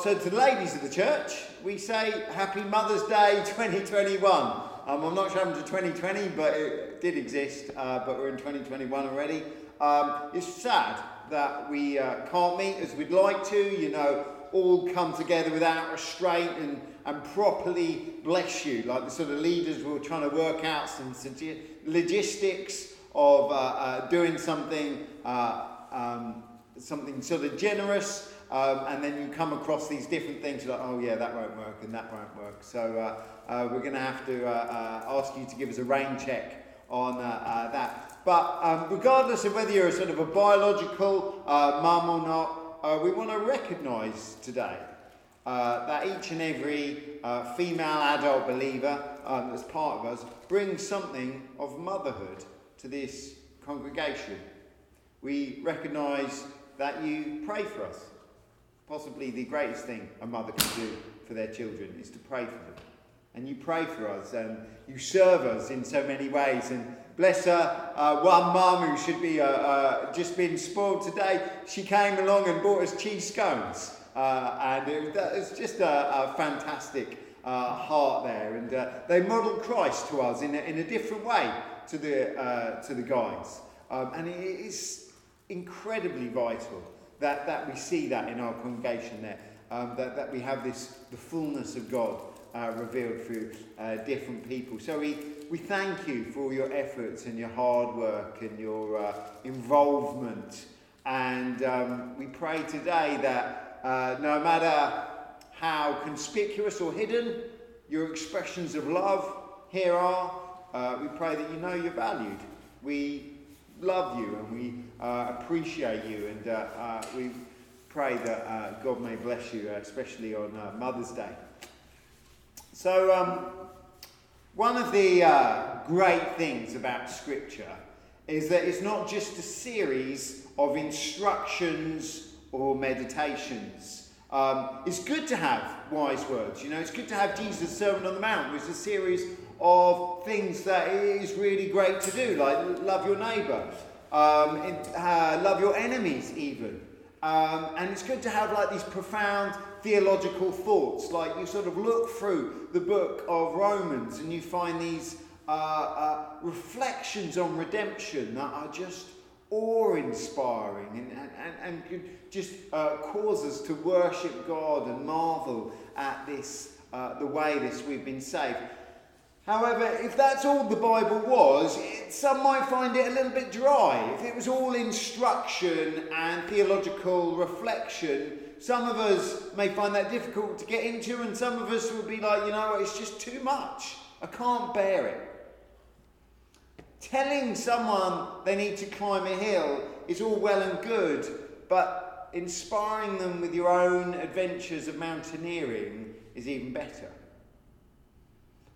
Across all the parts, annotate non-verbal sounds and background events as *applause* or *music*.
so to the ladies of the church, we say Happy Mother's Day *laughs* 2021. Um, I'm not sure happened to 2020, but it did exist, uh, but we're in 2021 already. Um, it's sad that we uh, can't meet as we'd like to, you know, all come together without restraint and, and properly bless you, like the sort of leaders were trying to work out some logistics of uh, uh, doing something, uh, um, something sort of generous um, and then you come across these different things, you're like, oh yeah, that won't work and that won't work. So uh, uh, we're going to have to uh, uh, ask you to give us a rain check on uh, uh, that. But um, regardless of whether you're a sort of a biological mum or not, we want to recognise today that each and every female adult believer um, that's part of us brings something of motherhood to this congregation. We recognise that you pray for us possibly the greatest thing a mother can do for their children is to pray for them. And you pray for us and you serve us in so many ways. And bless her, uh, one mum who should be uh, uh, just been spoiled today, she came along and bought us cheese scones. Uh, and it, was just a, a fantastic uh, heart there. And uh, they modelled Christ to us in a, in a different way to the, to the guys. Um, and it is incredibly vital that, that we see that in our congregation there, um, that, that we have this, the fullness of God uh, revealed through uh, different people. So we, we thank you for all your efforts and your hard work and your uh, involvement. And um, we pray today that uh, no matter how conspicuous or hidden your expressions of love here are, uh, we pray that you know you're valued. We love you and we uh, appreciate you and uh, uh, we pray that uh, God may bless you, uh, especially on uh, Mother's Day. So, um, one of the great things about Scripture is that it's not just a series of instructions or meditations. Um, it's good to have wise words, you know, it's good to have Jesus' Sermon on the Mount, which is a series of things that is really great to do, like love your neighbour, um, uh, love your enemies, even. Um, and it's good to have like these profound theological thoughts. Like you sort of look through the book of Romans and you find these uh, uh, reflections on redemption that are just awe inspiring and, and, and, and just uh, cause us to worship God and marvel at this, uh, the way this we've been saved. However, if that's all the Bible was, it, some might find it a little bit dry. If it was all instruction and theological reflection, some of us may find that difficult to get into, and some of us would be like, you know, it's just too much. I can't bear it. Telling someone they need to climb a hill is all well and good, but inspiring them with your own adventures of mountaineering is even better.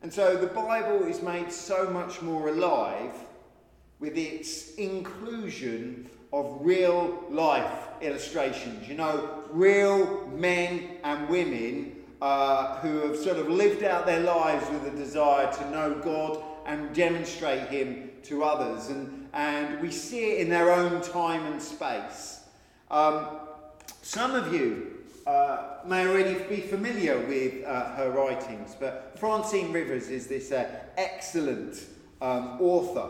And so the Bible is made so much more alive with its inclusion of real life illustrations. You know, real men and women uh, who have sort of lived out their lives with a desire to know God and demonstrate Him to others. And, and we see it in their own time and space. Um, some of you uh, may already be familiar with uh, her writings, but Francine Rivers is this uh, excellent um, author.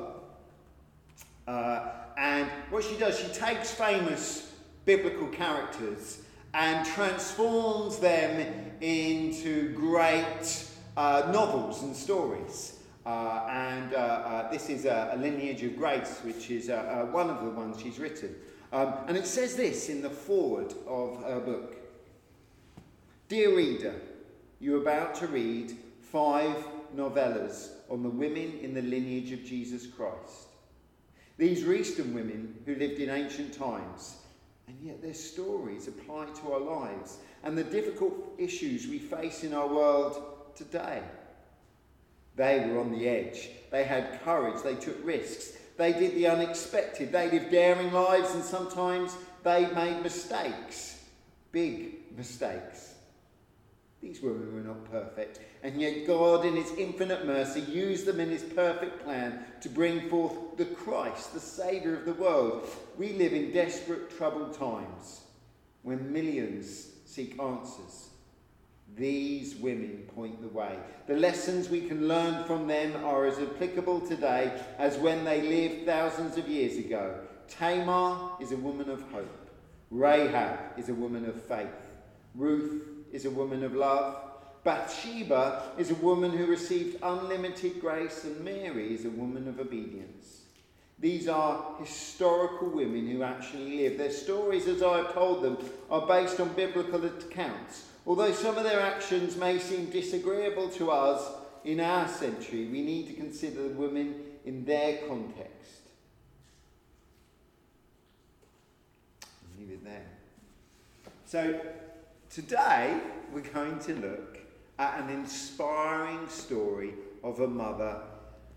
Uh, and what she does, she takes famous biblical characters and transforms them into great uh, novels and stories. Uh, and this is a, a, lineage of grace, which is one of the ones she's written. Um, and it says this in the foreword of her book. Dear reader, you're about to read five novellas on the women in the lineage of Jesus Christ. These are Eastern women who lived in ancient times, and yet their stories apply to our lives and the difficult issues we face in our world today. They were on the edge. They had courage. They took risks. They did the unexpected. They lived daring lives, and sometimes they made mistakes, big mistakes. These women were not perfect, and yet God, in His infinite mercy, used them in His perfect plan to bring forth the Christ, the Saviour of the world. We live in desperate, troubled times when millions seek answers. These women point the way. The lessons we can learn from them are as applicable today as when they lived thousands of years ago. Tamar is a woman of hope. Rahab is a woman of faith. Ruth is a woman of love. Bathsheba is a woman who received unlimited grace, and Mary is a woman of obedience. These are historical women who actually live. Their stories, as I have told them, are based on biblical accounts. Although some of their actions may seem disagreeable to us in our century, we need to consider the women in their context. Leave it there. So, today we're going to look at an inspiring story of a mother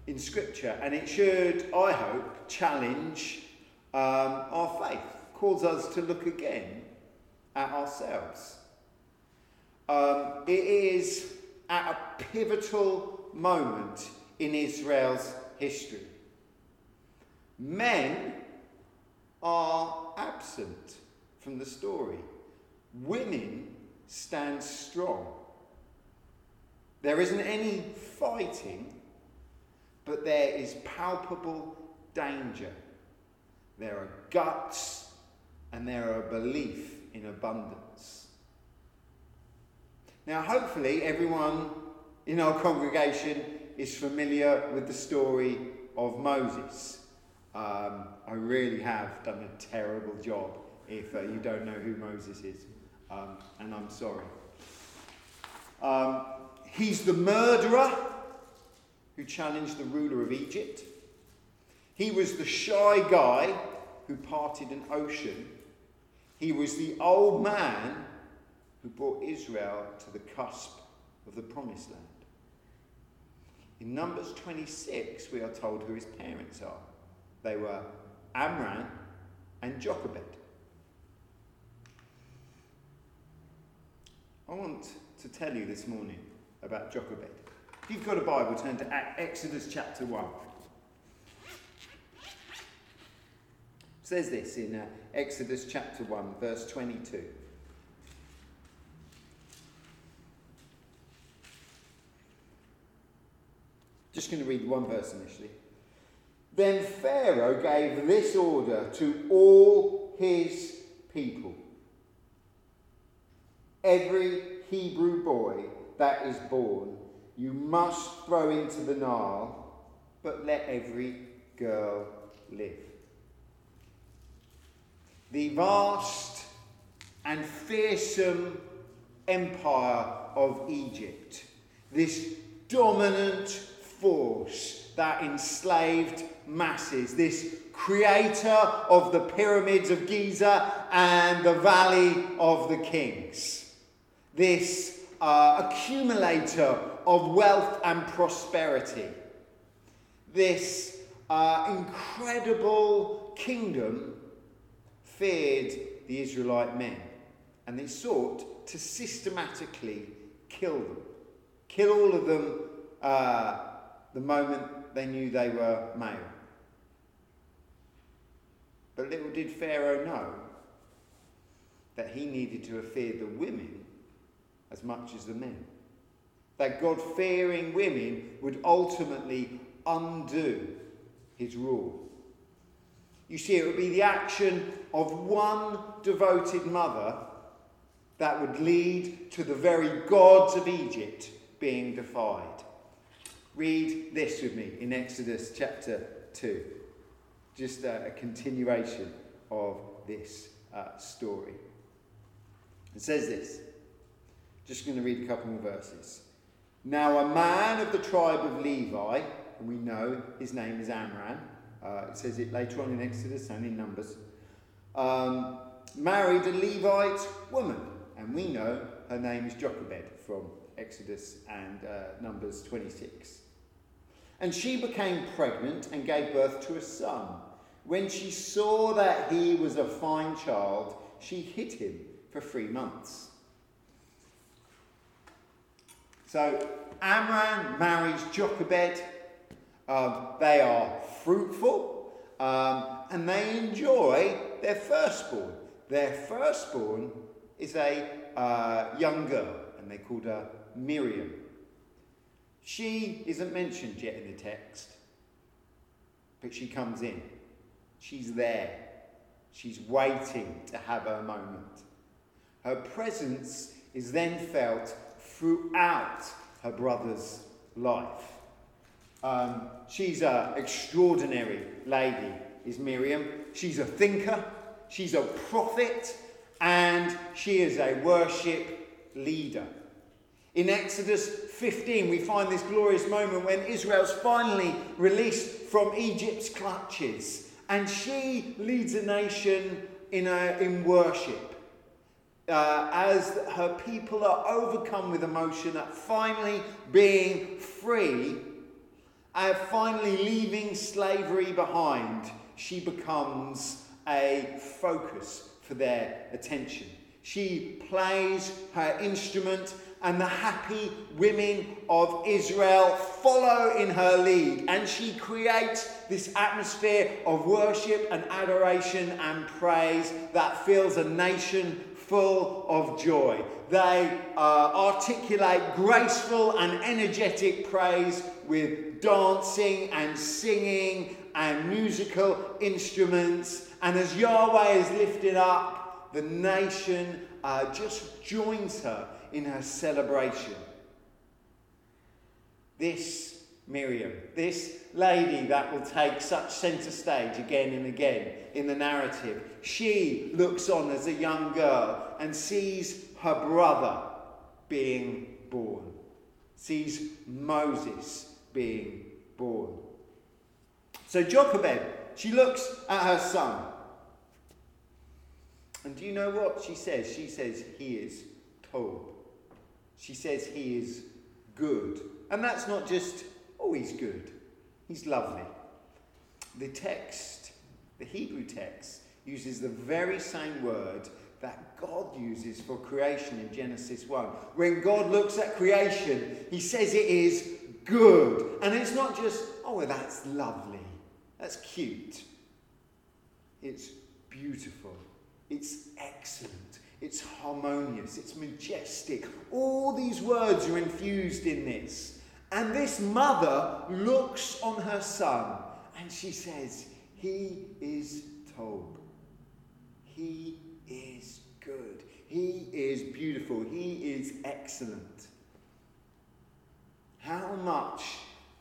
in Scripture, and it should, I hope, challenge um, our faith, cause us to look again at ourselves. Um, it is at a pivotal moment in Israel's history. Men are absent from the story. Women stand strong. There isn't any fighting, but there is palpable danger. There are guts and there are belief in abundance. Now, hopefully, everyone in our congregation is familiar with the story of Moses. Um, I really have done a terrible job if uh, you don't know who Moses is, um, and I'm sorry. Um, He's the murderer who challenged the ruler of Egypt. He was the shy guy who parted an ocean. He was the old man who brought Israel to the cusp of the promised land. In Numbers 26, we are told who his parents are. They were Amram and Jochebed. I want to tell you this morning about Jochebed. If you've got a Bible, turn to Exodus chapter 1. It says this in uh, Exodus chapter 1, verse 22. Just going to read one verse initially. Then Pharaoh gave this order to all his people Every Hebrew boy that is born, you must throw into the Nile, but let every girl live. The vast and fearsome empire of Egypt, this dominant force that enslaved masses, this creator of the pyramids of Giza and the valley of the kings, this uh, accumulator of wealth and prosperity. This uh, incredible kingdom feared the Israelite men and they sought to systematically kill them. Kill all of them uh, the moment they knew they were male. But little did Pharaoh know that he needed to have feared the women as much as the men. That God fearing women would ultimately undo his rule. You see, it would be the action of one devoted mother that would lead to the very gods of Egypt being defied. Read this with me in Exodus chapter 2. Just a, a continuation of this uh, story. It says this just going to read a couple more verses. Now, a man of the tribe of Levi, and we know his name is Amram, uh, it says it later on in Exodus and in Numbers, um, married a Levite woman, and we know her name is Jochebed from Exodus and uh, Numbers 26. And she became pregnant and gave birth to a son. When she saw that he was a fine child, she hid him for three months. So Amram marries Jochebed. Um, they are fruitful um, and they enjoy their firstborn. Their firstborn is a uh, young girl, and they called her Miriam. She isn't mentioned yet in the text, but she comes in. She's there. She's waiting to have her moment. Her presence is then felt throughout her brother's life. Um, she's an extraordinary lady, is Miriam. She's a thinker, she's a prophet, and she is a worship leader. In Exodus 15, we find this glorious moment when Israel's finally released from Egypt's clutches, and she leads a nation in, a, in worship. Uh, as her people are overcome with emotion at finally being free, and finally leaving slavery behind, she becomes a focus for their attention. She plays her instrument, and the happy women of Israel follow in her lead. And she creates this atmosphere of worship and adoration and praise that fills a nation full of joy. They uh, articulate graceful and energetic praise with dancing and singing and musical instruments. And as Yahweh is lifted up, the nation uh, just joins her in her celebration. This Miriam, this lady that will take such centre stage again and again in the narrative, she looks on as a young girl and sees her brother being born, sees Moses being born. So Jochebed, she looks at her son. And do you know what she says? She says he is tall. She says he is good. And that's not just, oh, he's good. He's lovely. The text, the Hebrew text, uses the very same word that God uses for creation in Genesis 1. When God looks at creation, he says it is good. And it's not just, oh, well, that's lovely. That's cute. It's beautiful. It's excellent. It's harmonious. It's majestic. All these words are infused in this. And this mother looks on her son and she says, He is Tob. He is good. He is beautiful. He is excellent. How much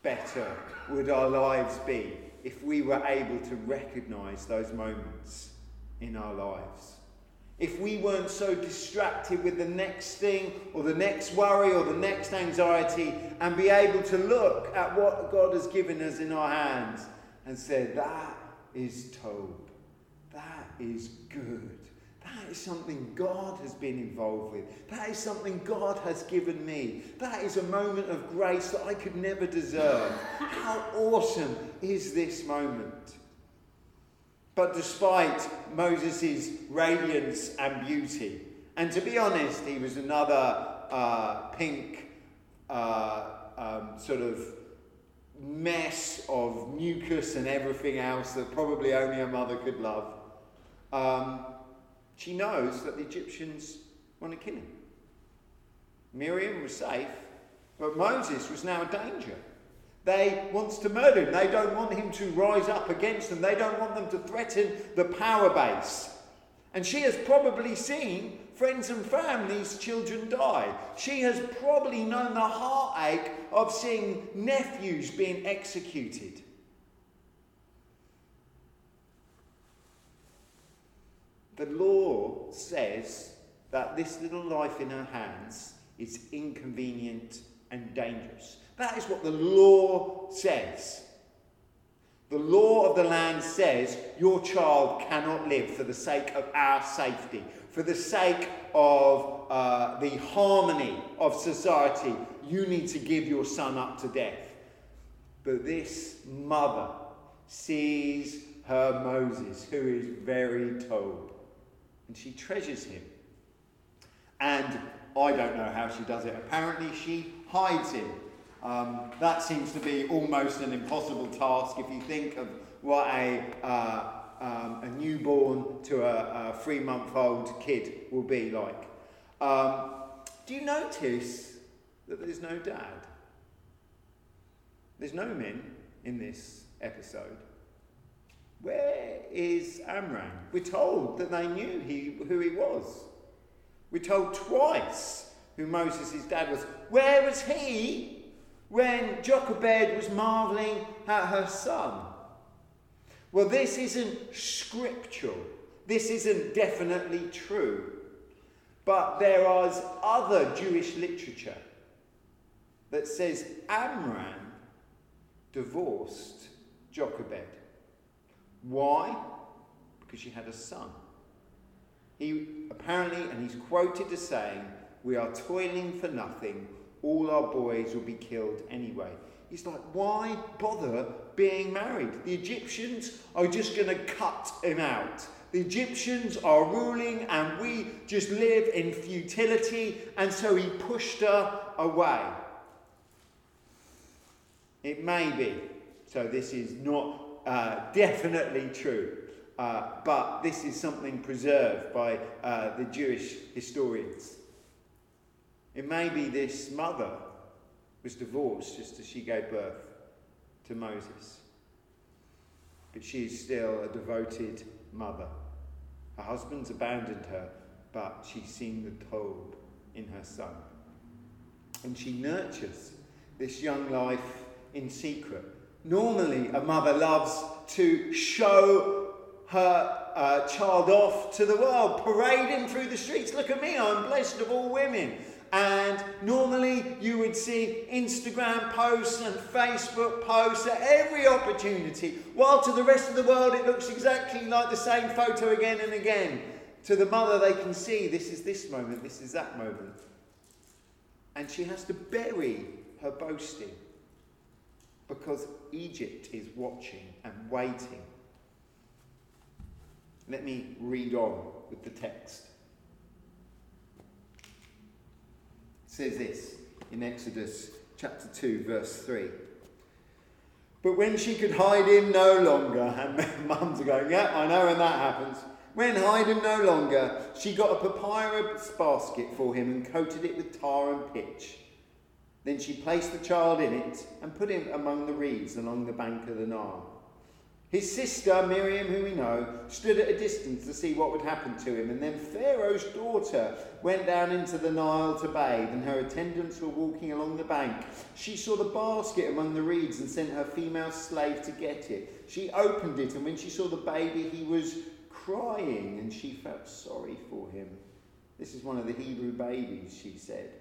better would our lives be if we were able to recognize those moments in our lives? If we weren't so distracted with the next thing or the next worry or the next anxiety and be able to look at what God has given us in our hands and say, That is Tob. That is good. That is something God has been involved with. That is something God has given me. That is a moment of grace that I could never deserve. How awesome is this moment? But despite Moses' radiance and beauty, and to be honest, he was another uh, pink uh, um, sort of mess of mucus and everything else that probably only a mother could love. Um, she knows that the Egyptians want to kill him. Miriam was safe, but Moses was now in danger. They wants to murder him. They don't want him to rise up against them. They don't want them to threaten the power base. And she has probably seen friends and families' children die. She has probably known the heartache of seeing nephews being executed. The law says that this little life in her hands is inconvenient and dangerous. That is what the law says. The law of the land says your child cannot live for the sake of our safety, for the sake of uh, the harmony of society. You need to give your son up to death. But this mother sees her Moses, who is very Tob, and she treasures him. And I don't know how she does it. Apparently, she hides him um, that seems to be almost an impossible task if you think of what a, uh, um, a newborn to a, a three month old kid will be like. Um, do you notice that there's no dad? There's no men in this episode. Where is Amram? We're told that they knew he, who he was. We're told twice who Moses' dad was. Where was he when Jochebed was marvelling at her son? Well, this isn't scriptural. This isn't definitely true. But there is other Jewish literature that says Amram divorced Jochebed. Why? Because she had a son. He apparently, and he's quoted as saying, We are toiling for nothing. All our boys will be killed anyway. He's like, Why bother being married? The Egyptians are just going to cut him out. The Egyptians are ruling, and we just live in futility. And so he pushed her away. It may be. So this is not uh, definitely true. Uh, but this is something preserved by uh, the Jewish historians. It may be this mother was divorced just as she gave birth to Moses. But she is still a devoted mother. Her husband's abandoned her, but she's seen the tobe in her son. And she nurtures this young life in secret. Normally, a mother loves to show her uh, child off to the world, parade him through the streets. Look at me, I'm blessed of all women. And normally you would see Instagram posts and Facebook posts at every opportunity, while to the rest of the world it looks exactly like the same photo again and again. To the mother, they can see this is this moment, this is that moment. And she has to bury her boasting because Egypt is watching and waiting. Let me read on with the text. It says this in Exodus chapter 2, verse 3. But when she could hide him no longer, *laughs* and mums are going, Yeah, I know when that happens. When hide him no longer, she got a papyrus basket for him and coated it with tar and pitch. Then she placed the child in it and put him among the reeds along the bank of the Nile. His sister, Miriam, who we know, stood at a distance to see what would happen to him. And then Pharaoh's daughter went down into the Nile to bathe, and her attendants were walking along the bank. She saw the basket among the reeds and sent her female slave to get it. She opened it, and when she saw the baby, he was crying, and she felt sorry for him. This is one of the Hebrew babies, she said.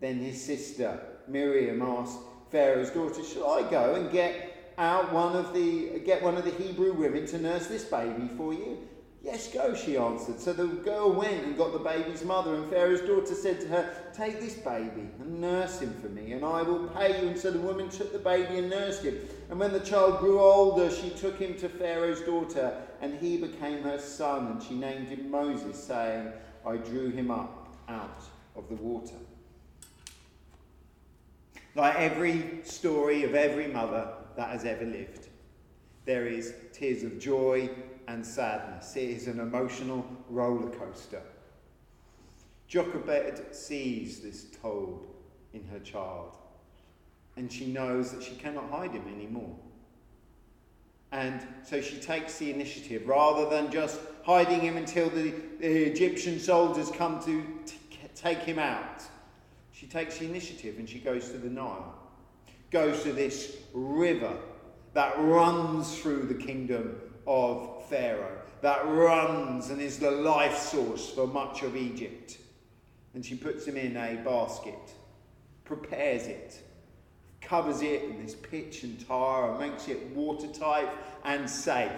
Then his sister, Miriam, asked Pharaoh's daughter, Shall I go and get out one of the get one of the Hebrew women to nurse this baby for you? Yes, go, she answered. So the girl went and got the baby's mother, and Pharaoh's daughter said to her, Take this baby and nurse him for me, and I will pay you. And so the woman took the baby and nursed him. And when the child grew older, she took him to Pharaoh's daughter, and he became her son, and she named him Moses, saying, I drew him up out of the water. Like every story of every mother that has ever lived, there is tears of joy and sadness. It is an emotional roller coaster. Jochebed sees this tobe in her child, and she knows that she cannot hide him anymore. And so she takes the initiative rather than just hiding him until the, the Egyptian soldiers come to t- take him out. She takes the initiative and she goes to the Nile, goes to this river that runs through the kingdom of Pharaoh, that runs and is the life source for much of Egypt. And she puts him in a basket, prepares it, covers it in this pitch and tar, and makes it watertight and safe.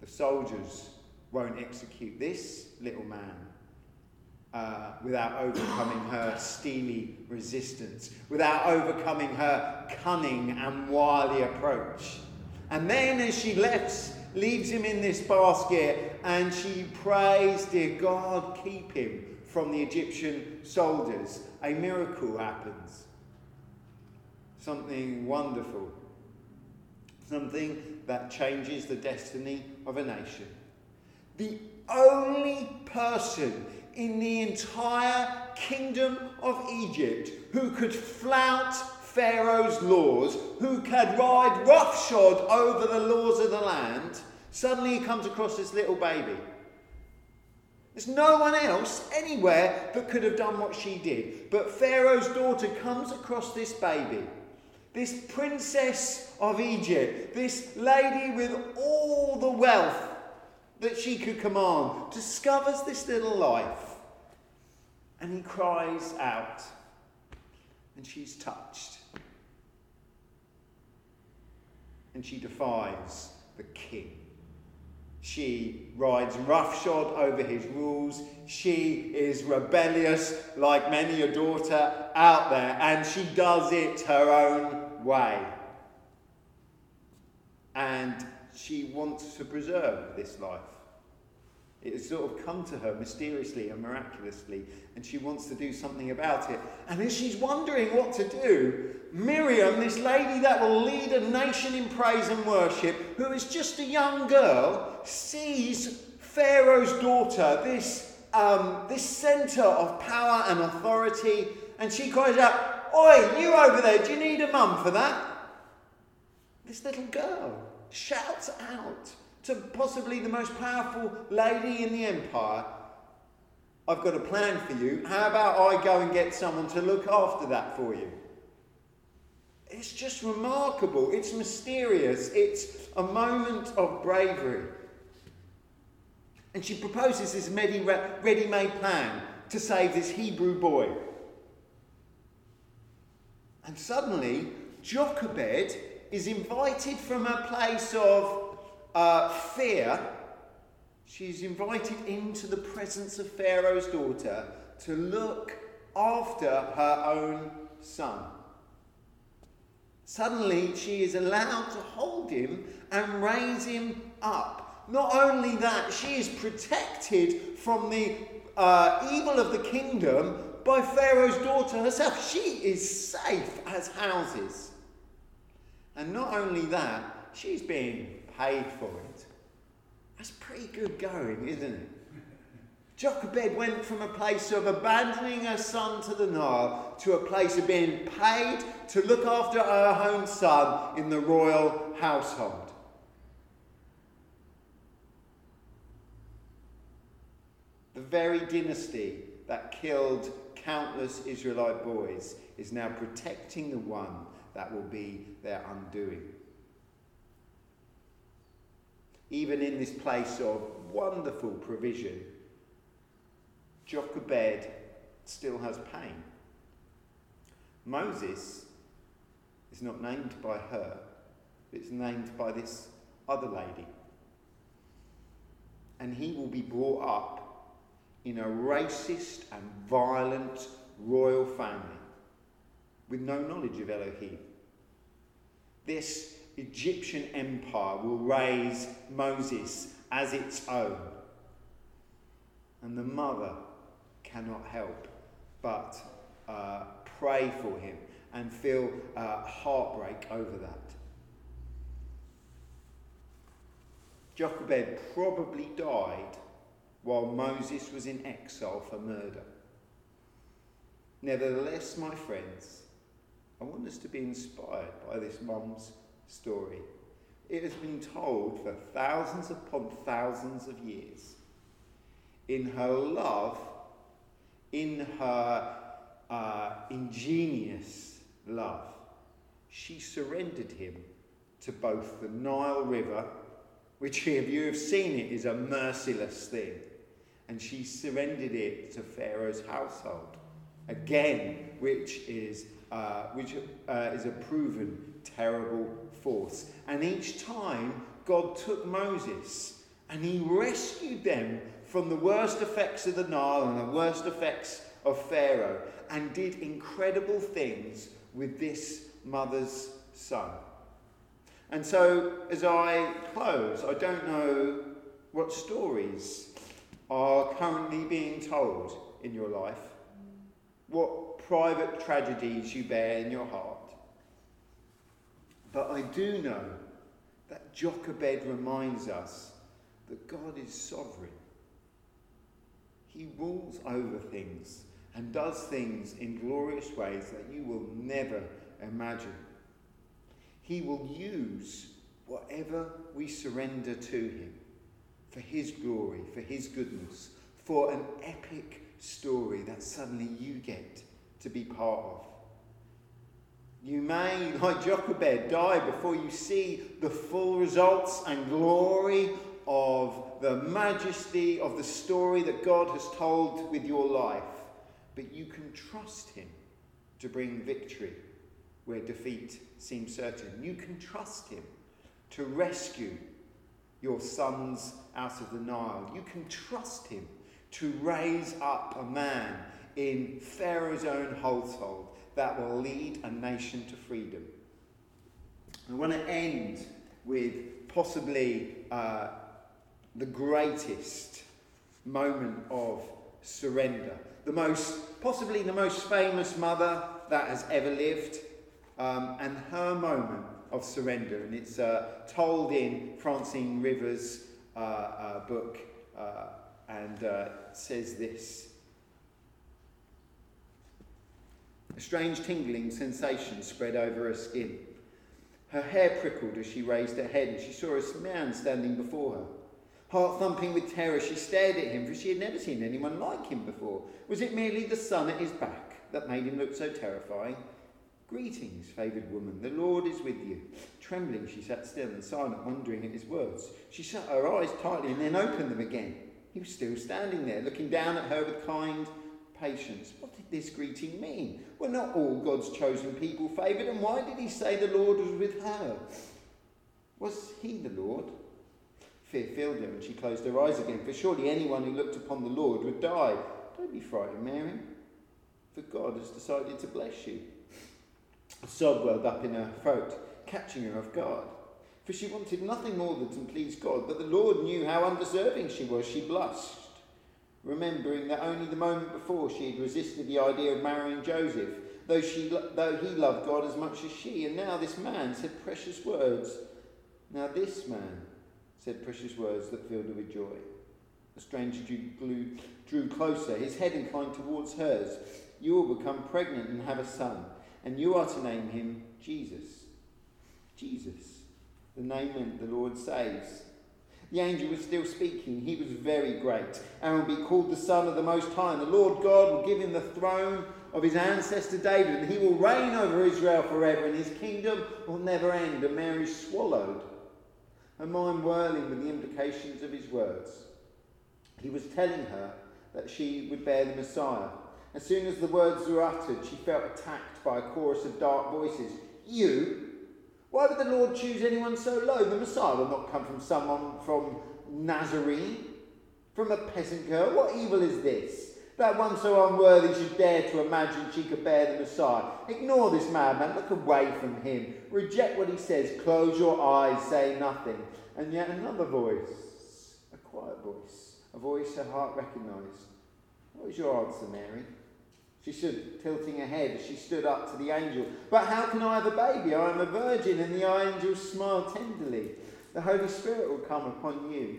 The soldiers won't execute this little man uh, without overcoming her steely resistance, without overcoming her cunning and wily approach. And then, as she left, leaves him in this basket, and she prays, Dear God, keep him from the Egyptian soldiers. A miracle happens. Something wonderful. Something that changes the destiny of a nation. The only person in the entire kingdom of Egypt who could flout Pharaoh's laws, who could ride roughshod over the laws of the land, suddenly he comes across this little baby. There's no one else anywhere that could have done what she did. But Pharaoh's daughter comes across this baby, this princess of Egypt, this lady with all the wealth that she could command, discovers this little life. And he cries out, and she's touched. And she defies the king. She rides roughshod over his rules. She is rebellious like many a daughter out there, and she does it her own way. And she wants to preserve this life. It has sort of come to her mysteriously and miraculously, and she wants to do something about it. And as she's wondering what to do, Miriam, this lady that will lead a nation in praise and worship, who is just a young girl, sees Pharaoh's daughter, this, um, this centre of power and authority, and she cries out, Oi, you over there, do you need a mum for that? This little girl shouts out to possibly the most powerful lady in the empire, I've got a plan for you. How about I go and get someone to look after that for you? It's just remarkable. It's mysterious. It's a moment of bravery. And she proposes this ready made plan to save this Hebrew boy. And suddenly, Jochebed is invited from a place of uh, fear. She's invited into the presence of Pharaoh's daughter to look after her own son. Suddenly, she is allowed to hold him and raise him up. Not only that, she is protected from the uh, evil of the kingdom by Pharaoh's daughter herself. She is safe as houses. And not only that, she's being paid for it. That's pretty good going, isn't it? Jochebed went from a place of abandoning her son to the Nile to a place of being paid to look after her own son in the royal household. The very dynasty that killed countless Israelite boys is now protecting the one that will be their undoing. Even in this place of wonderful provision, Jochebed still has pain. Moses is not named by her, it's named by this other lady. And he will be brought up in a racist and violent royal family with no knowledge of Elohim. This Egyptian empire will raise Moses as its own. And the mother cannot help but uh, pray for him and feel uh, heartbreak over that. Jochebed probably died while Moses was in exile for murder. Nevertheless, my friends, I want us to be inspired by this mum's story. It has been told for thousands upon thousands of years. In her love in her uh, ingenious love, she surrendered him to both the Nile River, which, if you have seen it, is a merciless thing, and she surrendered it to Pharaoh's household, again, which is, uh, which, uh, is a proven terrible force. And each time, God took Moses and he rescued them from the worst effects of the Nile and the worst effects of Pharaoh and did incredible things with this mother's son. And so, as I close, I don't know what stories are currently being told in your life, what private tragedies you bear in your heart. But I do know that Jochebed reminds us that God is sovereign He rules over things and does things in glorious ways that you will never imagine. He will use whatever we surrender to Him for His glory, for His goodness, for an epic story that suddenly you get to be part of. You may, *laughs* like Jochebed, die before you see the full results and glory of the majesty of the story that God has told with your life. But you can trust Him to bring victory where defeat seems certain. You can trust Him to rescue your sons out of the Nile. You can trust Him to raise up a man in Pharaoh's own household that will lead a nation to freedom. I want to end with possibly uh, the greatest moment of surrender. The most, possibly the most famous mother that has ever lived, um, and her moment of surrender. And it's uh, told in Francine Rivers' uh, uh book, uh, and uh, says this. A strange tingling sensation spread over her skin. Her hair prickled as she raised her head and she saw a man standing before her. Heart thumping with terror, she stared at him, for she had never seen anyone like him before. Was it merely the sun at his back that made him look so terrifying? Greetings, favoured woman, the Lord is with you. Trembling, she sat still and silent, wondering at his words. She shut her eyes tightly and then opened them again. He was still standing there, looking down at her with kind patience. What did this greeting mean? Were not all God's chosen people favoured, and why did he say the Lord was with her? Was he the Lord? Fear filled her, and she closed her eyes again, for surely anyone who looked upon the Lord would die. Don't be frightened, Mary, for God has decided to bless you. A sob welled up in her throat, catching her off guard. For she wanted nothing more than to please God, but the Lord knew how undeserving she was. She blushed remembering that only the moment before she had resisted the idea of marrying Joseph, though, she, though he loved God as much as she. And now this man said precious words. Now this man said precious words that filled her with joy. The stranger drew, drew closer, his head inclined towards hers. You will become pregnant and have a son, and you are to name him Jesus. Jesus. The name meant the Lord saves. The angel was still speaking. He was very great and will be called the Son of the Most High. And the Lord God will give him the throne of his ancestor David, and he will reign over Israel forever, and his kingdom will never end. And Mary swallowed, her mind whirling with the implications of his words. He was telling her that she would bear the Messiah. As soon as the words were uttered, she felt attacked by a chorus of dark voices. You, why would the Lord choose anyone so low? The Messiah will not come from someone from Nazarene, from a peasant girl. What evil is this? That one so unworthy should dare to imagine she could bear the Messiah. Ignore this madman. Look away from him. Reject what he says. Close your eyes. Say nothing. And yet another voice, a quiet voice, a voice her heart recognized. What was your answer, Mary? She stood tilting her head as she stood up to the angel. But how can I have a baby? I am a virgin. And the angel smiled tenderly. The Holy Spirit will come upon you.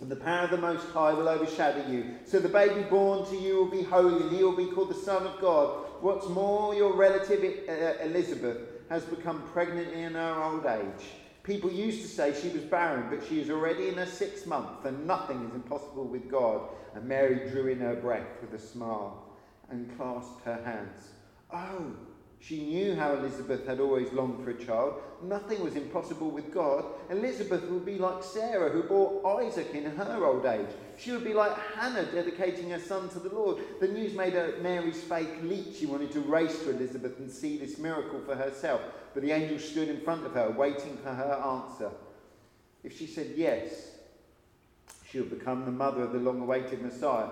And the power of the Most High will overshadow you. So the baby born to you will be holy, and he will be called the Son of God. What's more, your relative uh, Elizabeth has become pregnant in her old age. People used to say she was barren, but she is already in her sixth month, and nothing is impossible with God. And Mary drew in her breath with a smile and clasped her hands. Oh, she knew how Elizabeth had always longed for a child. Nothing was impossible with God. Elizabeth would be like Sarah, who bore Isaac in her old age. She would be like Hannah, dedicating her son to the Lord. The news made Mary's faith leap. She wanted to race to Elizabeth and see this miracle for herself. But the angel stood in front of her, waiting for her answer. If she said yes, she would become the mother of the long awaited Messiah.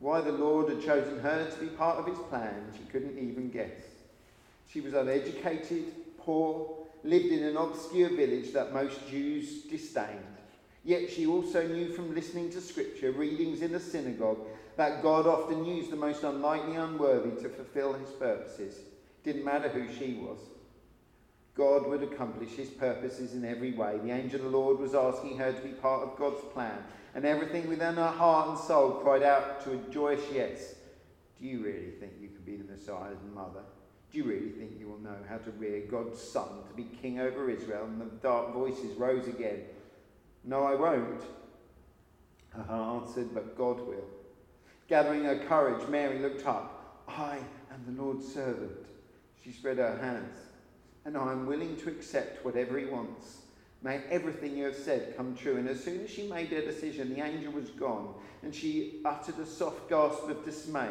Why the Lord had chosen her to be part of his plan, she couldn't even guess. She was uneducated, poor, lived in an obscure village that most Jews disdained. Yet she also knew from listening to scripture, readings in the synagogue, that God often used the most unlikely unworthy to fulfill his purposes. Didn't matter who she was. God would accomplish his purposes in every way. The angel of the Lord was asking her to be part of God's plan, and everything within her heart and soul cried out to a joyous yes. Do you really think you can be the Messiah's mother? Do you really think you will know how to rear God's son to be king over Israel? And the dark voices rose again. No, I won't. Her answered, but God will. Gathering her courage, Mary looked up. I am the Lord's servant. She spread her hands. And I am willing to accept whatever he wants. May everything you have said come true. And as soon as she made her decision, the angel was gone, and she uttered a soft gasp of dismay.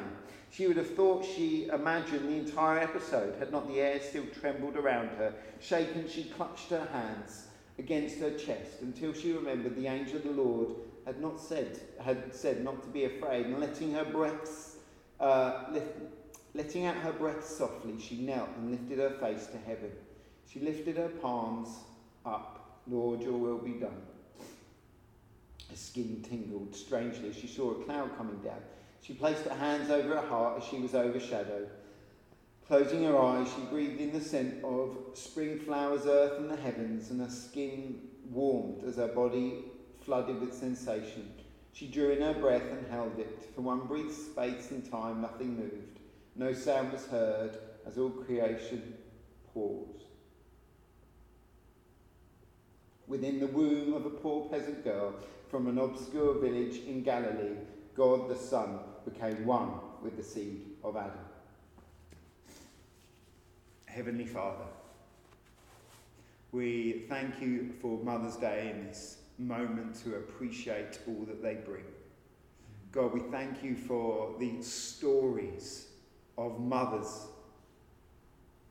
She would have thought she imagined the entire episode had not the air still trembled around her. Shaken, she clutched her hands against her chest until she remembered the angel of the Lord had not said had said not to be afraid, and letting her breaths uh, lift, letting out her breath softly, she knelt and lifted her face to heaven. She lifted her palms up. Lord, your will be done. Her skin tingled strangely as she saw a cloud coming down. She placed her hands over her heart as she was overshadowed. Closing her eyes, she breathed in the scent of spring flowers, earth, and the heavens, and her skin warmed as her body flooded with sensation. She drew in her breath and held it. For one brief space in time, nothing moved. No sound was heard as all creation paused. Within the womb of a poor peasant girl from an obscure village in Galilee, God the Son became one with the seed of Adam. Heavenly Father, we thank you for Mother's Day in this moment to appreciate all that they bring. God, we thank you for the stories of mothers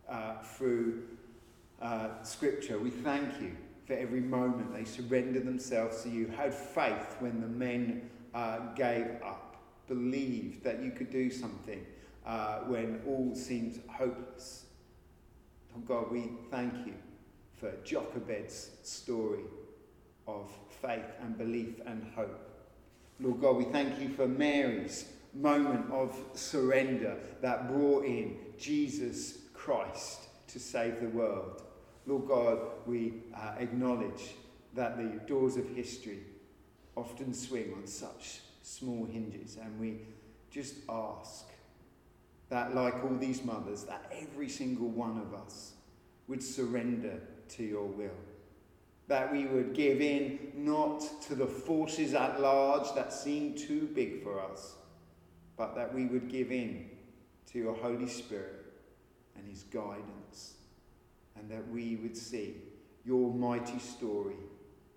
uh, through uh, Scripture. We thank you for every moment they surrendered themselves to you, had faith when the men uh, gave up, believed that you could do something uh, when all seems hopeless. Oh God, we thank you for Jochebed's story of faith and belief and hope. Lord God, we thank you for Mary's moment of surrender that brought in Jesus Christ to save the world. Lord God, we uh, acknowledge that the doors of history often swing on such small hinges, and we just ask that, like all these mothers, that every single one of us would surrender to your will that we would give in not to the forces at large that seem too big for us, but that we would give in to your Holy Spirit and his guidance, and that we would see your mighty story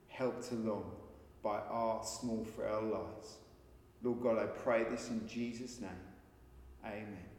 helped along by our small, frail lives. Lord God, I pray this in Jesus' name. Amen.